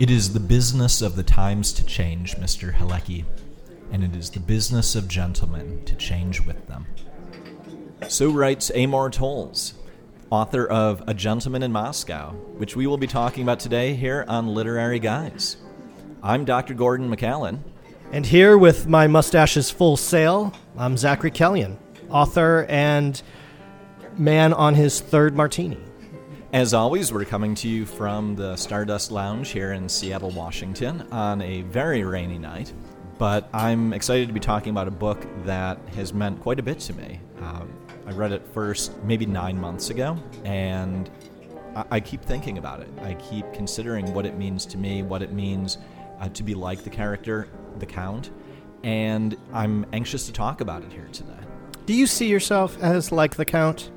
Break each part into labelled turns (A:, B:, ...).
A: It is the business of the times to change, Mr. Halecki, and it is the business of gentlemen to change with them. So writes Amor Towles, author of A Gentleman in Moscow, which we will be talking about today here on Literary Guys. I'm Dr. Gordon McAllen.
B: And here with my mustaches full sail, I'm Zachary Kellyan, author and man on his third martini.
A: As always, we're coming to you from the Stardust Lounge here in Seattle, Washington on a very rainy night. But I'm excited to be talking about a book that has meant quite a bit to me. Um, I read it first maybe nine months ago, and I, I keep thinking about it. I keep considering what it means to me, what it means uh, to be like the character, the Count, and I'm anxious to talk about it here today.
B: Do you see yourself as like the Count?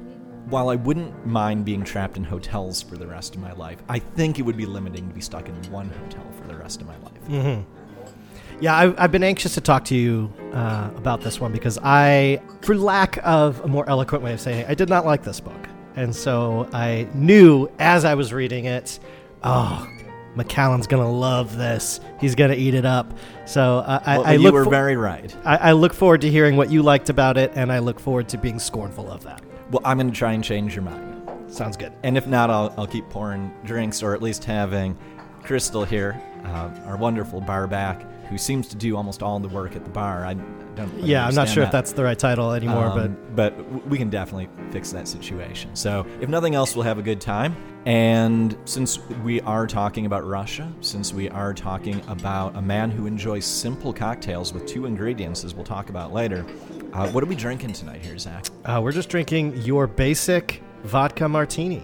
A: While I wouldn't mind being trapped in hotels for the rest of my life, I think it would be limiting to be stuck in one hotel for the rest of my life.
B: Mm-hmm. Yeah, I, I've been anxious to talk to you uh, about this one because I, for lack of a more eloquent way of saying it, I did not like this book. And so I knew as I was reading it, oh, McAllen's gonna love this. He's gonna eat it up. So uh, I,
A: Well,
B: I
A: you
B: look.
A: were
B: fo-
A: very right.
B: I, I look forward to hearing what you liked about it, and I look forward to being scornful of that.
A: Well, I'm going to try and change your mind.
B: Sounds good.
A: And if not, I'll, I'll keep pouring drinks or at least having Crystal here, uh, our wonderful bar back, who seems to do almost all the work at the bar. I don't quite
B: Yeah, I'm not sure if that's the right title anymore,
A: Um, but w- we can definitely fix that situation. So, if nothing else, we'll have a good time. And since we are talking about Russia, since we are talking about a man who enjoys simple cocktails with two ingredients, as we'll talk about later, uh, what are we drinking tonight here, Zach?
B: uh, we're just drinking your basic vodka martini.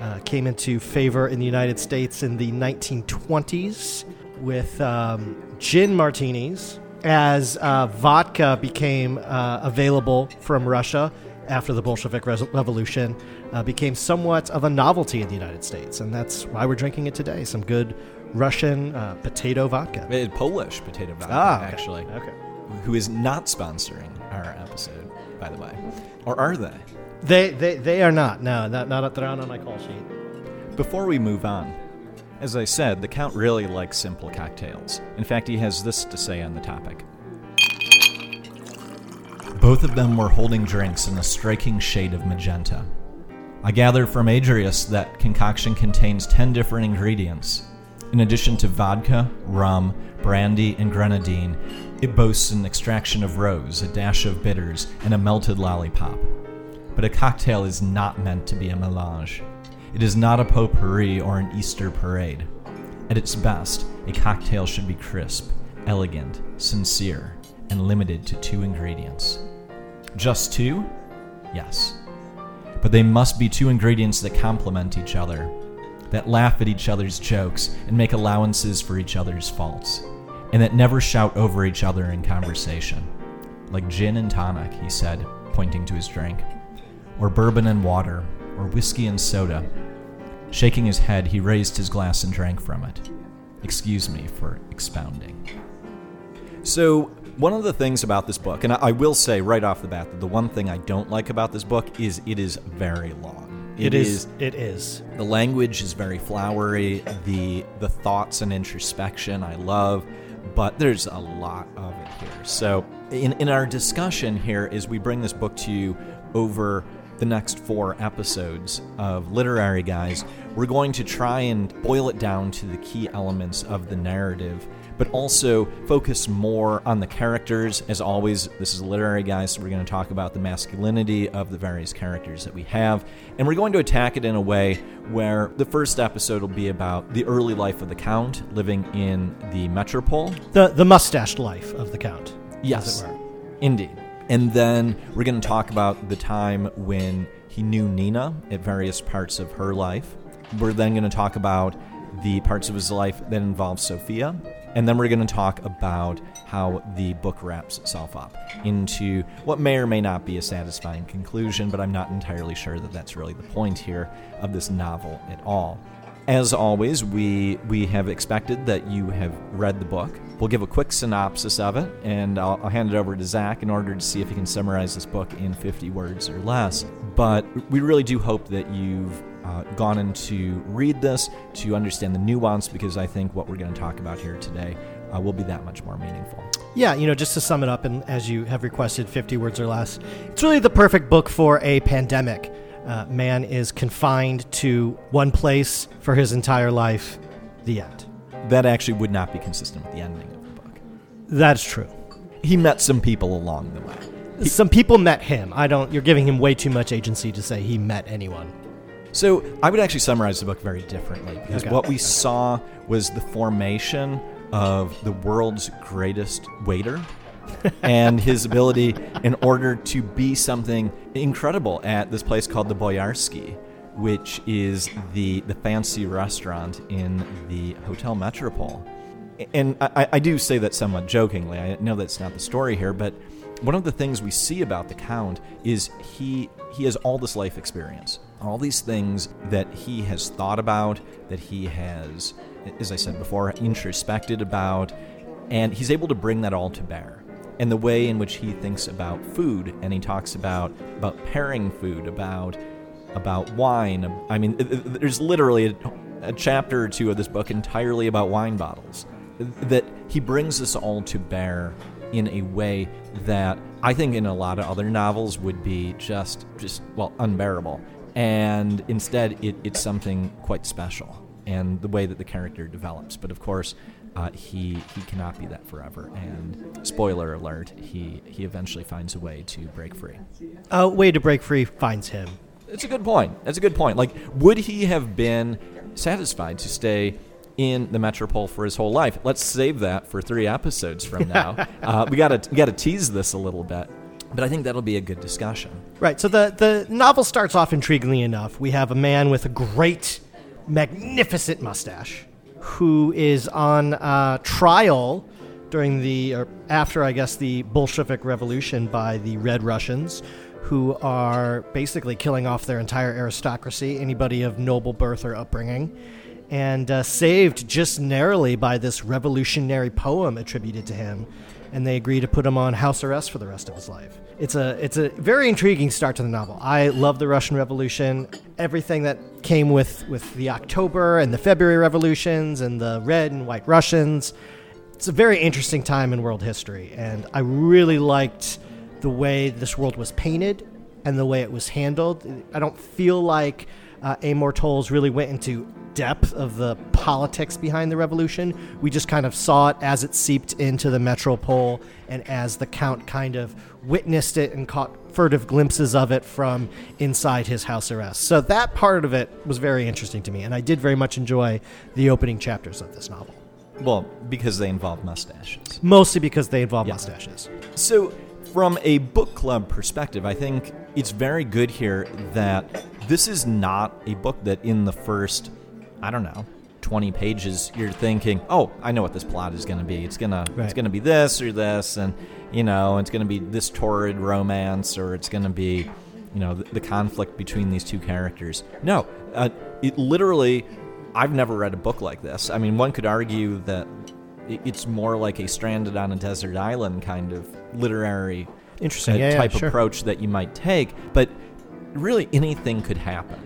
B: Uh, came into favor in the United States in the 1920s with um, gin martinis as uh, vodka became uh, available from Russia after the Bolshevik Revolution. Uh, became somewhat of a novelty in the United States, and that's why we're drinking it today. Some good Russian uh, potato vodka.
A: Uh, Polish potato vodka,
B: Ah, okay.
A: actually.
B: Okay.
A: who is not sponsoring our episode, by the way. Or are they?
B: They, they, they are not. No, not, not they're not on my call sheet.
A: Before we move on, as I said, the Count really likes simple cocktails. In fact, he has this to say on the topic. Both of them were holding drinks in a striking shade of magenta. I gather from Audrius that concoction contains 10 different ingredients. In addition to vodka, rum, brandy, and grenadine, it boasts an extraction of rose, a dash of bitters, and a melted lollipop. But a cocktail is not meant to be a melange. It is not a potpourri or an Easter parade. At its best, a cocktail should be crisp, elegant, sincere, and limited to two ingredients. Just two? Yes. But they must be two ingredients that complement each other, that laugh at each other's jokes and make allowances for each other's faults, and that never shout over each other in conversation. Like gin and tonic, he said, pointing to his drink, or bourbon and water, or whiskey and soda. Shaking his head, he raised his glass and drank from it. Excuse me for expounding. So, one of the things about this book, and I, will say right off the bat that the one thing I don't like about this book is it is very long.
B: It is, It is.
A: the language is very flowery. The the thoughts and introspection I love, but there's a lot of it here. So in in our discussion here, as we bring this book to you over the next four episodes of Literary Guys, we're going to try and boil it down to the key elements of the narrative, but also focus more on the characters. As always, this is Literary Guys, so we're going to talk about the masculinity of the various characters that we have, and we're going to attack it in a way where the first episode will be about the early life of the Count living in the metropole.
B: The, the mustached life of the Count.
A: Yes,
B: As it were.
A: indeed. And then we're going to talk about the time when he knew Nina at various parts of her life. We're then going to talk about the parts of his life that involve Sophia. And then we're going to talk about how the book wraps itself up into what may or may not be a satisfying conclusion, but I'm not entirely sure that that's really the point here of this novel at all. As always, we we have expected that you have read the book. We'll give a quick synopsis of it, and I'll, I'll hand it over to Zach in order to see if he can summarize this book in 50 words or less. But we really do hope that you've uh, gone in to read this to understand the nuance because I think what we're going to talk about here today uh, will be that much more meaningful.
B: Yeah, you know, just to sum it up, and as you have requested, 50 words or less, it's really the perfect book for a pandemic. Uh, man is confined to one place for his entire life. The end.
A: That actually would not be consistent with the ending of the book.
B: That's true.
A: He met some people along the way. He,
B: Some people met him. I don't. You're giving him way too much agency to say he met anyone.
A: So I would actually summarize the book very differently because
B: Okay.
A: what we saw was the formation of the world's greatest waiter and his ability in order to be something incredible at this place called the Boyarsky, which is the the fancy restaurant in the Hotel Metropole. And I, I do say that somewhat jokingly. I know that's not the story here, but one of the things we see about the Count is he he has all this life experience, all these things that he has thought about, that he has, as I said before, introspected about, and he's able to bring that all to bear. And the way in which he thinks about food, and he talks about about pairing food, about about wine. I mean, th- th- there's literally a, a chapter or two of this book entirely about wine bottles. That he brings this all to bear in a way that I think in a lot of other novels would be just just well unbearable. And instead, it, it's something quite special, and the way that the character develops. But of course, uh, he he cannot be that forever. And spoiler alert, he he eventually finds a way to break free.
B: A way to break free finds him.
A: It's a good point. That's a good point. Like, would he have been satisfied to stay in the metropole for his whole life? Let's save that for three episodes from now. uh, we gotta we gotta tease this a little bit, but I think that'll be a good discussion.
B: Right. So the the novel starts off intriguingly enough. We have a man with a great, magnificent mustache who is on uh, trial during the or after I guess the Bolshevik Revolution by the Red Russians, who are basically killing off their entire aristocracy, anybody of noble birth or upbringing. And uh, saved just narrowly by this revolutionary poem attributed to him, and they agree to put him on house arrest for the rest of his life. It's a it's a very intriguing start to the novel. I love the Russian Revolution, everything that came with with the October and the February revolutions and the Red and White Russians. It's a very interesting time in world history, and I really liked the way this world was painted and the way it was handled. I don't feel like uh, Amor Towles really went into depth of the politics behind the revolution. We just kind of saw it as it seeped into the metropole and as the Count kind of witnessed it and caught furtive glimpses of it from inside his house arrest. So that part of it was very interesting to me, and I did very much enjoy the opening chapters of this novel.
A: Well, because they involve mustaches.
B: Mostly because they involve
A: Yeah.
B: mustaches.
A: So, from a book club perspective, I think it's very good here that this is not a book that in the first, I don't know, 20 pages you're thinking, "Oh, I know what this plot is going to be. It's going to it's going to be this or this and, you know, it's going to be this torrid romance or it's going to be, you know, the, the conflict between these two characters." No, uh, it literally I've never read a book like this. I mean, one could argue that it's more like a stranded on a desert island kind of literary
B: Interesting.
A: uh,
B: Yeah, yeah,
A: type
B: sure.
A: approach that you might take, but really anything could happen.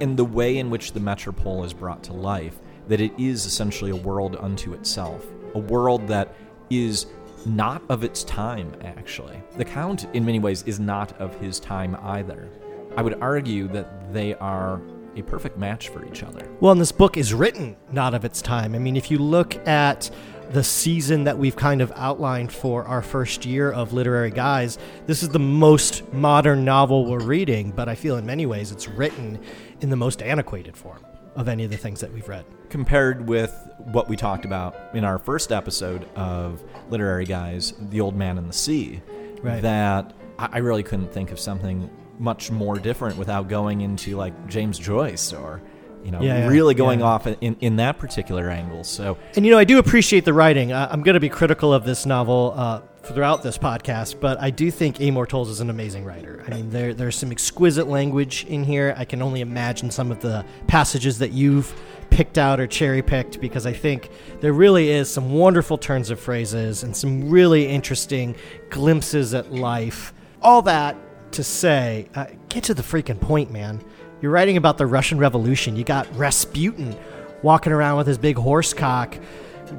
A: And the way in which the metropole is brought to life, that it is essentially a world unto itself, a world that is not of its time, actually. The Count, in many ways, is not of his time either. I would argue that they are a perfect match for each other.
B: Well, and this book is written not of its time. I mean, if you look at the season that we've kind of outlined for our first year of Literary Guys, this is the most modern novel we're reading, but I feel in many ways it's written in the most antiquated form of any of the things that we've read.
A: compared with what we talked about in our first episode of Literary Guys, The Old Man and the Sea,
B: Right.
A: that I I really couldn't think of something much more different without going into like James Joyce or, you know,
B: Yeah,
A: really going
B: yeah.
A: off in, in that particular angle. So,
B: And you know, I do appreciate the writing. Uh, I'm going to be critical of this novel uh, throughout this podcast, but I do think Amor Towles is an amazing writer. I mean, there there's some exquisite language in here. I can only imagine some of the passages that you've picked out or cherry picked because I think there really is some wonderful turns of phrases and some really interesting glimpses at life. All that to say, uh, get to the freaking point, man. You're writing about the Russian Revolution. You got Rasputin walking around with his big horse cock,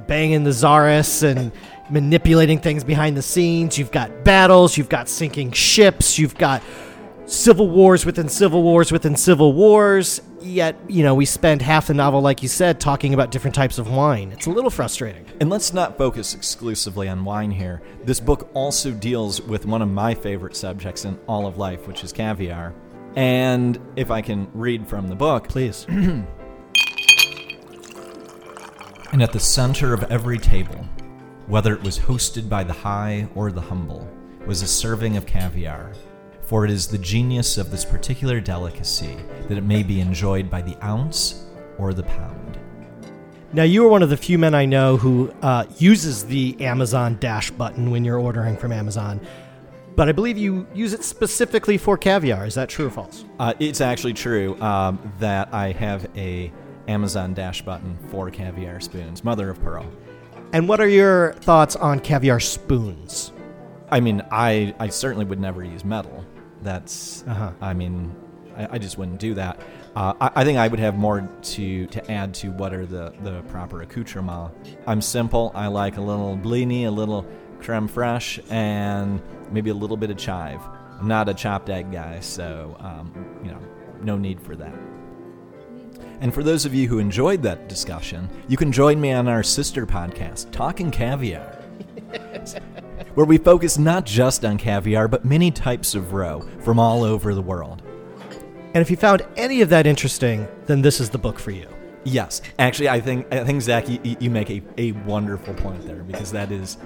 B: banging the czaress and manipulating things behind the scenes. You've got battles. You've got sinking ships. You've got civil wars within civil wars within civil wars. Yet, you know, we spend half the novel, like you said, talking about different types of wine. It's a little frustrating.
A: And let's not focus exclusively on wine here. This book also deals with one of my favorite subjects in all of life, which is caviar. And if I can read from the book,
B: Please.
A: and at the center of every table, whether it was hosted by the high or the humble, was a serving of caviar. For it is the genius of this particular delicacy that it may be enjoyed by the ounce or the pound.
B: Now, you are one of the few men I know who uh, uses the Amazon Dash button when you're ordering from Amazon. But I believe you use it specifically for caviar. Is that true or false?
A: Uh, it's actually true um, that I have a Amazon dash button for caviar spoons, mother of pearl.
B: And what are your thoughts on caviar spoons?
A: I mean, I, I certainly would never use metal. That's,
B: Uh-huh.
A: I mean, I, I just wouldn't do that. Uh, I, I think I would have more to, to add to what are the, the proper accoutrements. I'm simple. I like a little blini, a little creme fraiche, and maybe a little bit of chive. I'm not a chopped egg guy, so, um, you know, no need for that. And for those of you who enjoyed that discussion, you can join me on our sister podcast, Talking Caviar, where we focus not just on caviar, but many types of roe from all over the world.
B: And if you found any of that interesting, then this is the book for you.
A: Yes, actually, I think I think Zach, you, you make a, a wonderful point there because that is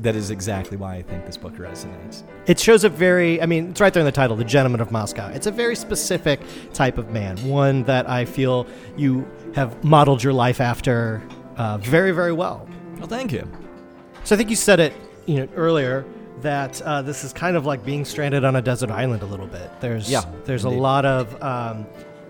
A: that is exactly why I think this book resonates.
B: It shows a very, I mean, it's right there in the title, The Gentleman of Moscow. It's a very specific type of man, one that I feel you have modeled your life after uh, very, very well.
A: Well, thank you.
B: So I think you said it, you know, earlier that uh, this is kind of like being stranded on a desert island a little bit. There's
A: Yeah,
B: there's
A: indeed.
B: a lot of um,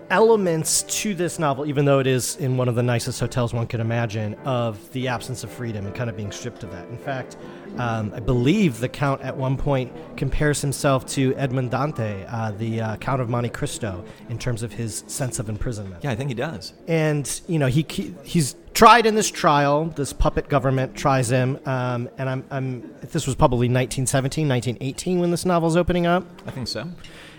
B: elements to this novel, even though it is in one of the nicest hotels one could imagine, of the absence of freedom and kind of being stripped of that. In fact, um, I believe the Count at one point compares himself to Edmond Dante, uh, the uh, Count of Monte Cristo, in terms of his sense of imprisonment
A: Yeah, I think he does.
B: and you know he he- he's tried in this trial. This puppet government tries him, um, and I'm I'm this was probably 1917, 1918 when this novel's opening up.
A: I think so.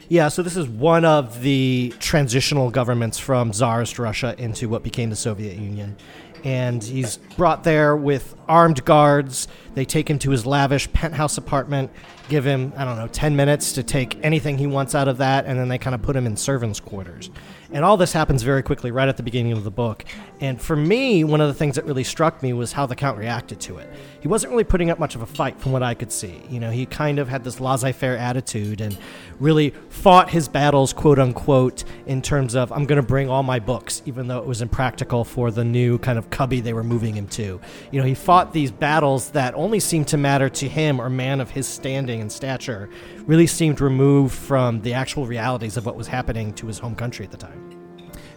B: Yeah, so this is one of the transitional governments from Tsarist Russia into what became the Soviet Union. And he's brought there with armed guards. They take him to his lavish penthouse apartment, give him, I don't know, 10 minutes to take anything he wants out of that, and then they kind of put him in servants' quarters. And all this happens very quickly, right at the beginning of the book. And for me, one of the things that really struck me was how the Count reacted to it. He wasn't really putting up much of a fight from what I could see. You know, he kind of had this laissez faire attitude and really fought his battles, quote unquote, in terms of, I'm going to bring all my books, even though it was impractical for the new kind of cubby they were moving him to. You know, he fought these battles that only seemed to matter to him or man of his standing and stature, really seemed removed from the actual realities of what was happening to his home country at the time.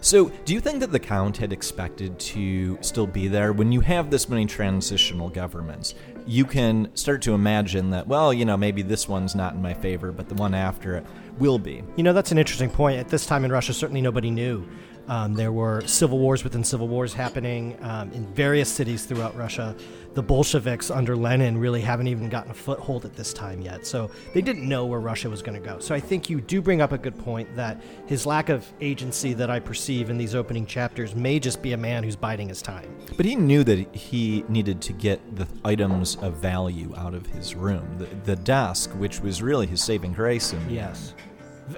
A: So, do you think that the Count had expected to still be there? When you have this many transitional governments, you can start to imagine that, well, you know, maybe this one's not in my favor, but the one after it will be.
B: You know, that's an interesting point. At this time in Russia, certainly nobody knew. Um, there were civil wars within civil wars happening um, in various cities throughout Russia. The Bolsheviks under Lenin really haven't even gotten a foothold at this time yet. So they didn't know where Russia was going to go. So I think you do bring up a good point that his lack of agency that I perceive in these opening chapters may just be a man who's biding his time.
A: But he knew that he needed to get the items of value out of his room. The, the desk, which was really his saving grace. And
B: Yes.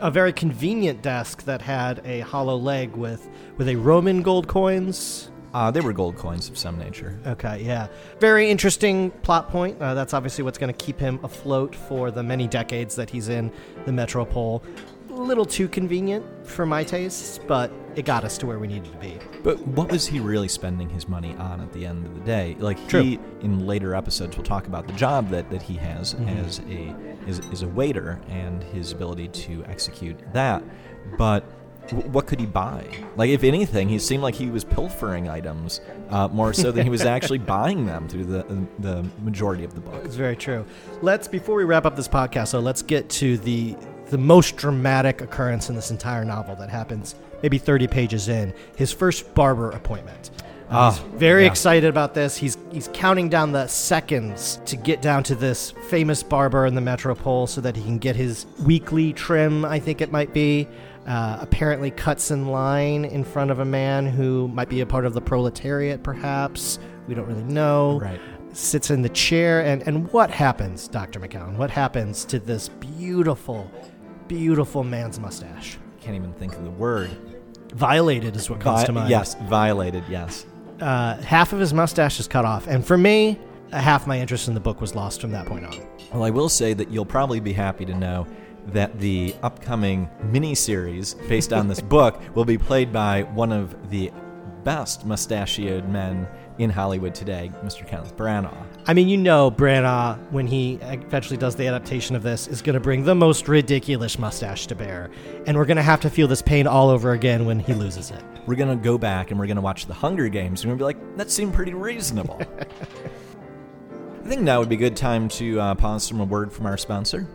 B: A very convenient desk that had a hollow leg with, with a Roman gold coins.
A: Uh, they were gold coins of some nature.
B: Okay, yeah. Very interesting plot point. Uh, that's obviously what's going to keep him afloat for the many decades that he's in the Metropole. A little too convenient for my tastes, but it got us to where we needed to be.
A: But what was he really spending his money on at the end of the day? Like
B: True.
A: he, in later episodes, we'll talk about the job that, that he has
B: Mm-hmm.
A: as a as, as a waiter and his ability to execute that. But what could he buy? Like, if anything, he seemed like he was pilfering items uh, more so than he was actually buying them through the the majority of the book.
B: It's very true. Let's before we wrap up this podcast, so let's get to the the most dramatic occurrence in this entire novel that happens maybe 30 pages in. His first barber appointment. Uh, he's very
A: yeah.
B: excited about this. He's he's counting down the seconds to get down to this famous barber in the metropole so that he can get his weekly trim. I think it might be. Uh, apparently cuts in line in front of a man who might be a part of the proletariat, perhaps. We don't really know.
A: Right.
B: Sits in the chair, and, and what happens, Dr. McCown? What happens to this beautiful, beautiful man's mustache?
A: Can't even think of the word.
B: Violated is what comes
A: Vi-
B: to mind.
A: Yes, violated. Yes.
B: Uh, half of his mustache is cut off, and for me, half my interest in the book was lost from that point on.
A: Well, I will say that you'll probably be happy to know that the upcoming mini-series based on this book will be played by one of the best mustachioed men in Hollywood today, Mr. Kenneth Branagh.
B: I mean, you know, Branagh, when he eventually does the adaptation of this, is going to bring the most ridiculous mustache to bear. And we're going to have to feel this pain all over again when he loses it.
A: We're gonna go back and we're gonna watch the Hunger Games, and we're gonna be like, that seemed pretty reasonable. I think now would be a good time to uh, pause from a word from our sponsor.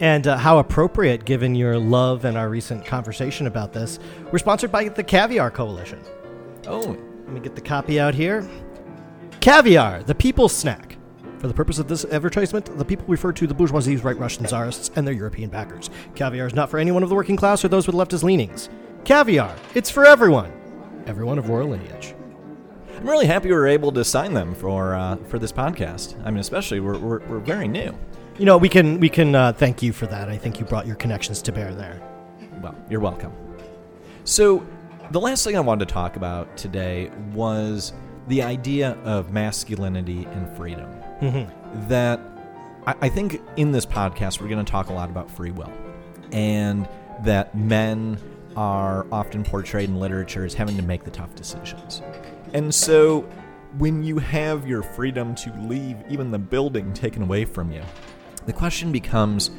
B: And uh, how appropriate, given your love and our recent conversation about this. We're sponsored by the Caviar Coalition.
A: Oh,
B: Let me get the copy out here. Caviar, the people's snack. For the purpose of this advertisement, the people refer to the bourgeoisie's right Russian czarists and their European backers. Caviar is not for anyone of the working class or those with leftist leanings. Caviar, it's for everyone. Everyone of royal lineage.
A: I'm really happy we were able to sign them for uh, for this podcast. I mean, especially we're, we're, we're very new.
B: You know, we can we can uh, thank you for that. I think you brought your connections to bear there.
A: Well, you're welcome. So, the last thing I wanted to talk about today was the idea of masculinity and freedom. That I, I think in this podcast, we're going to talk a lot about free will, and that men are often portrayed in literature as having to make the tough decisions. And so, when you have your freedom to leave even the building taken away from you, the question becomes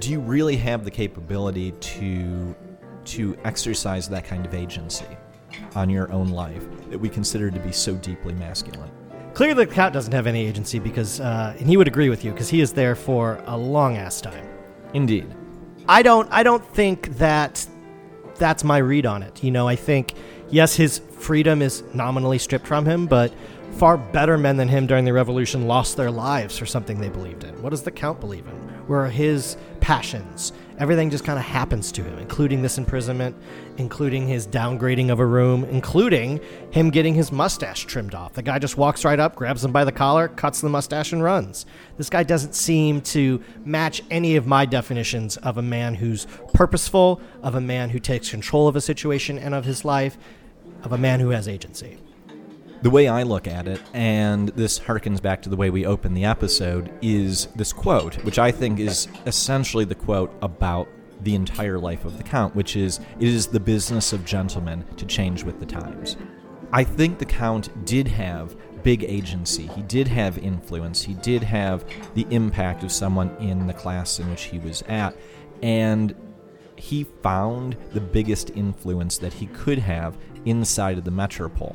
A: do you really have the capability to to exercise that kind of agency on your own life that we consider to be so deeply masculine?
B: Clearly, the cat doesn't have any agency because, uh, and he would agree with you because he is there for a long ass time.
A: Indeed.
B: I don't I don't think that that's my read on it. You know, I think yes, his freedom is nominally stripped from him, but far better men than him during the revolution lost their lives for something they believed in. What does the count believe in? Where are his passions? Everything just kind of happens to him, including this imprisonment, including his downgrading of a room, including him getting his mustache trimmed off. The guy just walks right up, grabs him by the collar, cuts the mustache, and runs. This guy doesn't seem to match any of my definitions of a man who's purposeful, of a man who takes control of a situation and of his life, of a man who has agency.
A: The way I look at it, and this harkens back to the way we opened the episode, is this quote, which I think is essentially the quote about the entire life of the Count, which is, It is the business of gentlemen to change with the times. I think the Count did have big agency. He did have influence. He did have the impact of someone in the class in which he was at. And he found the biggest influence that he could have inside of the metropole.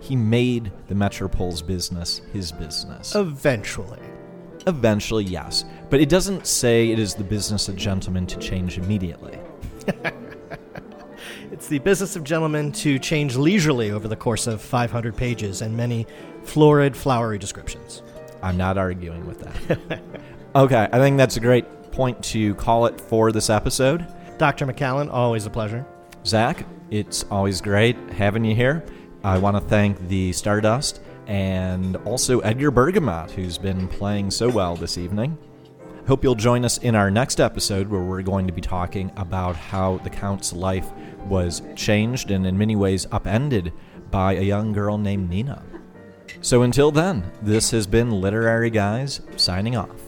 A: He made the metropole's business his business.
B: Eventually.
A: Eventually, yes. But it doesn't say it is the business of gentlemen to change immediately.
B: It's the business of gentlemen to change leisurely over the course of 500 pages and many florid, flowery descriptions.
A: I'm not arguing with that. okay, I think that's a great point to call it for this episode.
B: Dr. McCallan, always a pleasure.
A: Zach, it's always great having you here. I want to thank the Stardust and also Edgar Bergamot, who's been playing so well this evening. Hope you'll join us in our next episode where we're going to be talking about how the Count's life was changed and in many ways upended by a young girl named Nina. So until then, this has been Literary Guys signing off.